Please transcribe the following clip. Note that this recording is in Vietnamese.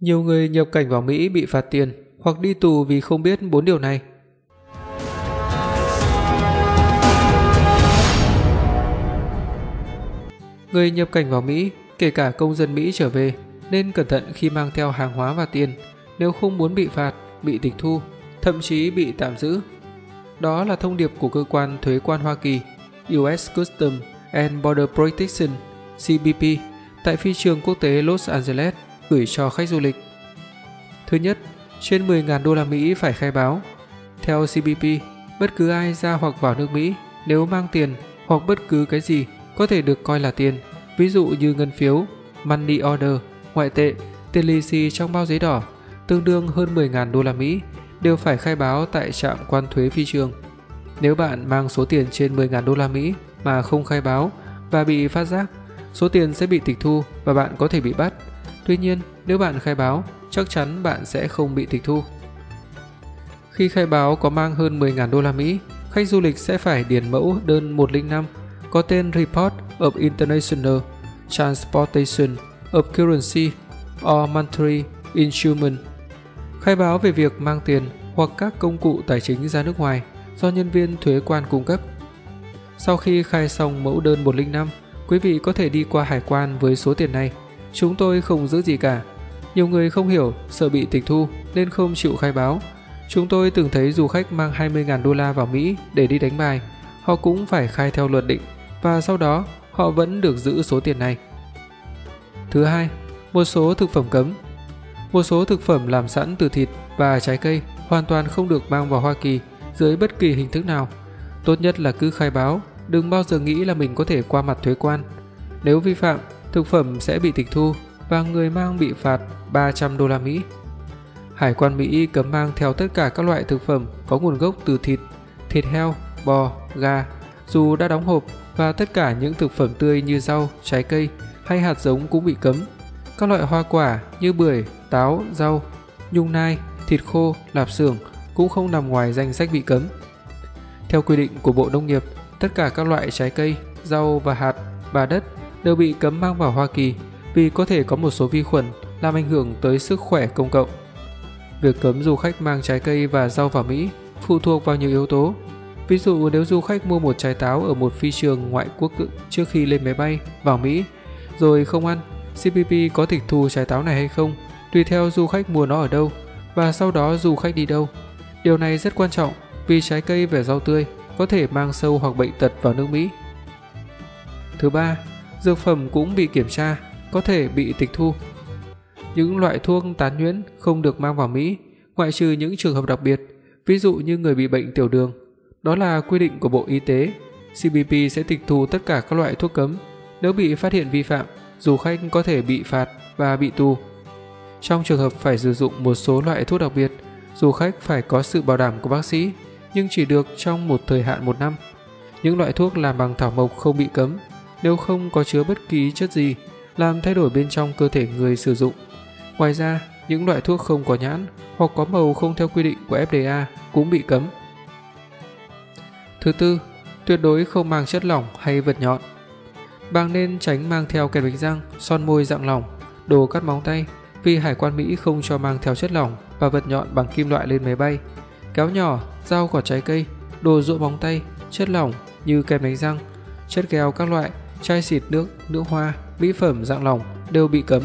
Nhiều người nhập cảnh vào Mỹ bị phạt tiền hoặc đi tù vì không biết bốn điều này. Người nhập cảnh vào Mỹ, kể cả công dân Mỹ trở về, nên cẩn thận khi mang theo hàng hóa và tiền, nếu không muốn bị phạt, bị tịch thu, thậm chí bị tạm giữ. Đó là thông điệp của cơ quan thuế quan Hoa Kỳ, US Customs and Border Protection, CBP, tại phi trường quốc tế Los Angeles gửi cho khách du lịch. Thứ nhất, trên 10.000 đô la Mỹ phải khai báo. Theo CBP, bất cứ ai ra hoặc vào nước Mỹ nếu mang tiền hoặc bất cứ cái gì có thể được coi là tiền, ví dụ như ngân phiếu, money order, ngoại tệ, tiền lì xì trong bao giấy đỏ, tương đương hơn 10.000 đô la Mỹ đều phải khai báo tại trạm quan thuế phi trường. Nếu bạn mang số tiền trên 10.000 đô la Mỹ mà không khai báo và bị phát giác, số tiền sẽ bị tịch thu và bạn có thể bị bắt. Tuy nhiên, nếu bạn khai báo, chắc chắn bạn sẽ không bị tịch thu. Khi khai báo có mang hơn 10.000 đô la Mỹ, khách du lịch sẽ phải điền mẫu đơn 105 có tên Report of International Transportation of Currency or Monetary Instrument. Khai báo về việc mang tiền hoặc các công cụ tài chính ra nước ngoài do nhân viên thuế quan cung cấp. Sau khi khai xong mẫu đơn 105, quý vị có thể đi qua hải quan với số tiền này. Chúng tôi không giữ gì cả. Nhiều người không hiểu, sợ bị tịch thu nên không chịu khai báo. Chúng tôi từng thấy du khách mang 20.000 đô la vào Mỹ để đi đánh bài, họ cũng phải khai theo luật định và sau đó họ vẫn được giữ số tiền này. Thứ hai, một số thực phẩm cấm. Một số thực phẩm làm sẵn từ thịt và trái cây hoàn toàn không được mang vào Hoa Kỳ dưới bất kỳ hình thức nào. Tốt nhất là cứ khai báo, đừng bao giờ nghĩ là mình có thể qua mặt thuế quan. Nếu vi phạm, thực phẩm sẽ bị tịch thu và người mang bị phạt 300 đô la Mỹ. Hải quan Mỹ cấm mang theo tất cả các loại thực phẩm có nguồn gốc từ thịt, thịt heo, bò, gà, dù đã đóng hộp và tất cả những thực phẩm tươi như rau, trái cây hay hạt giống cũng bị cấm. Các loại hoa quả như bưởi, táo, rau, nhung nai, thịt khô, lạp xưởng cũng không nằm ngoài danh sách bị cấm. Theo quy định của Bộ Nông nghiệp, tất cả các loại trái cây, rau và hạt, bà đất đều bị cấm mang vào Hoa Kỳ vì có thể có một số vi khuẩn làm ảnh hưởng tới sức khỏe công cộng. Việc cấm du khách mang trái cây và rau vào Mỹ phụ thuộc vào nhiều yếu tố. Ví dụ nếu du khách mua một trái táo ở một phi trường ngoại quốc trước khi lên máy bay vào Mỹ rồi không ăn, CPP có tịch thu trái táo này hay không, tùy theo du khách mua nó ở đâu và sau đó du khách đi đâu. Điều này rất quan trọng vì trái cây và rau tươi có thể mang sâu hoặc bệnh tật vào nước Mỹ. Thứ ba, dược phẩm cũng bị kiểm tra, có thể bị tịch thu. Những loại thuốc tán nhuyễn không được mang vào Mỹ, ngoại trừ những trường hợp đặc biệt, ví dụ như người bị bệnh tiểu đường. Đó là quy định của Bộ Y tế. CBP sẽ tịch thu tất cả các loại thuốc cấm. Nếu bị phát hiện vi phạm, du khách có thể bị phạt và bị tù. Trong trường hợp phải sử dụng một số loại thuốc đặc biệt, du khách phải có sự bảo đảm của bác sĩ, nhưng chỉ được trong một thời hạn một năm. Những loại thuốc làm bằng thảo mộc không bị cấm, nếu không có chứa bất kỳ chất gì làm thay đổi bên trong cơ thể người sử dụng. Ngoài ra, những loại thuốc không có nhãn hoặc có màu không theo quy định của FDA cũng bị cấm. Thứ tư, tuyệt đối không mang chất lỏng hay vật nhọn. Bạn nên tránh mang theo kẹp đánh răng, son môi dạng lỏng, đồ cắt móng tay vì hải quan Mỹ không cho mang theo chất lỏng và vật nhọn bằng kim loại lên máy bay. Kéo nhỏ, dao cỏ trái cây, đồ rũa móng tay, chất lỏng như kem đánh răng, chất keo các loại, chai xịt nước, nước hoa, mỹ phẩm dạng lỏng đều bị cấm.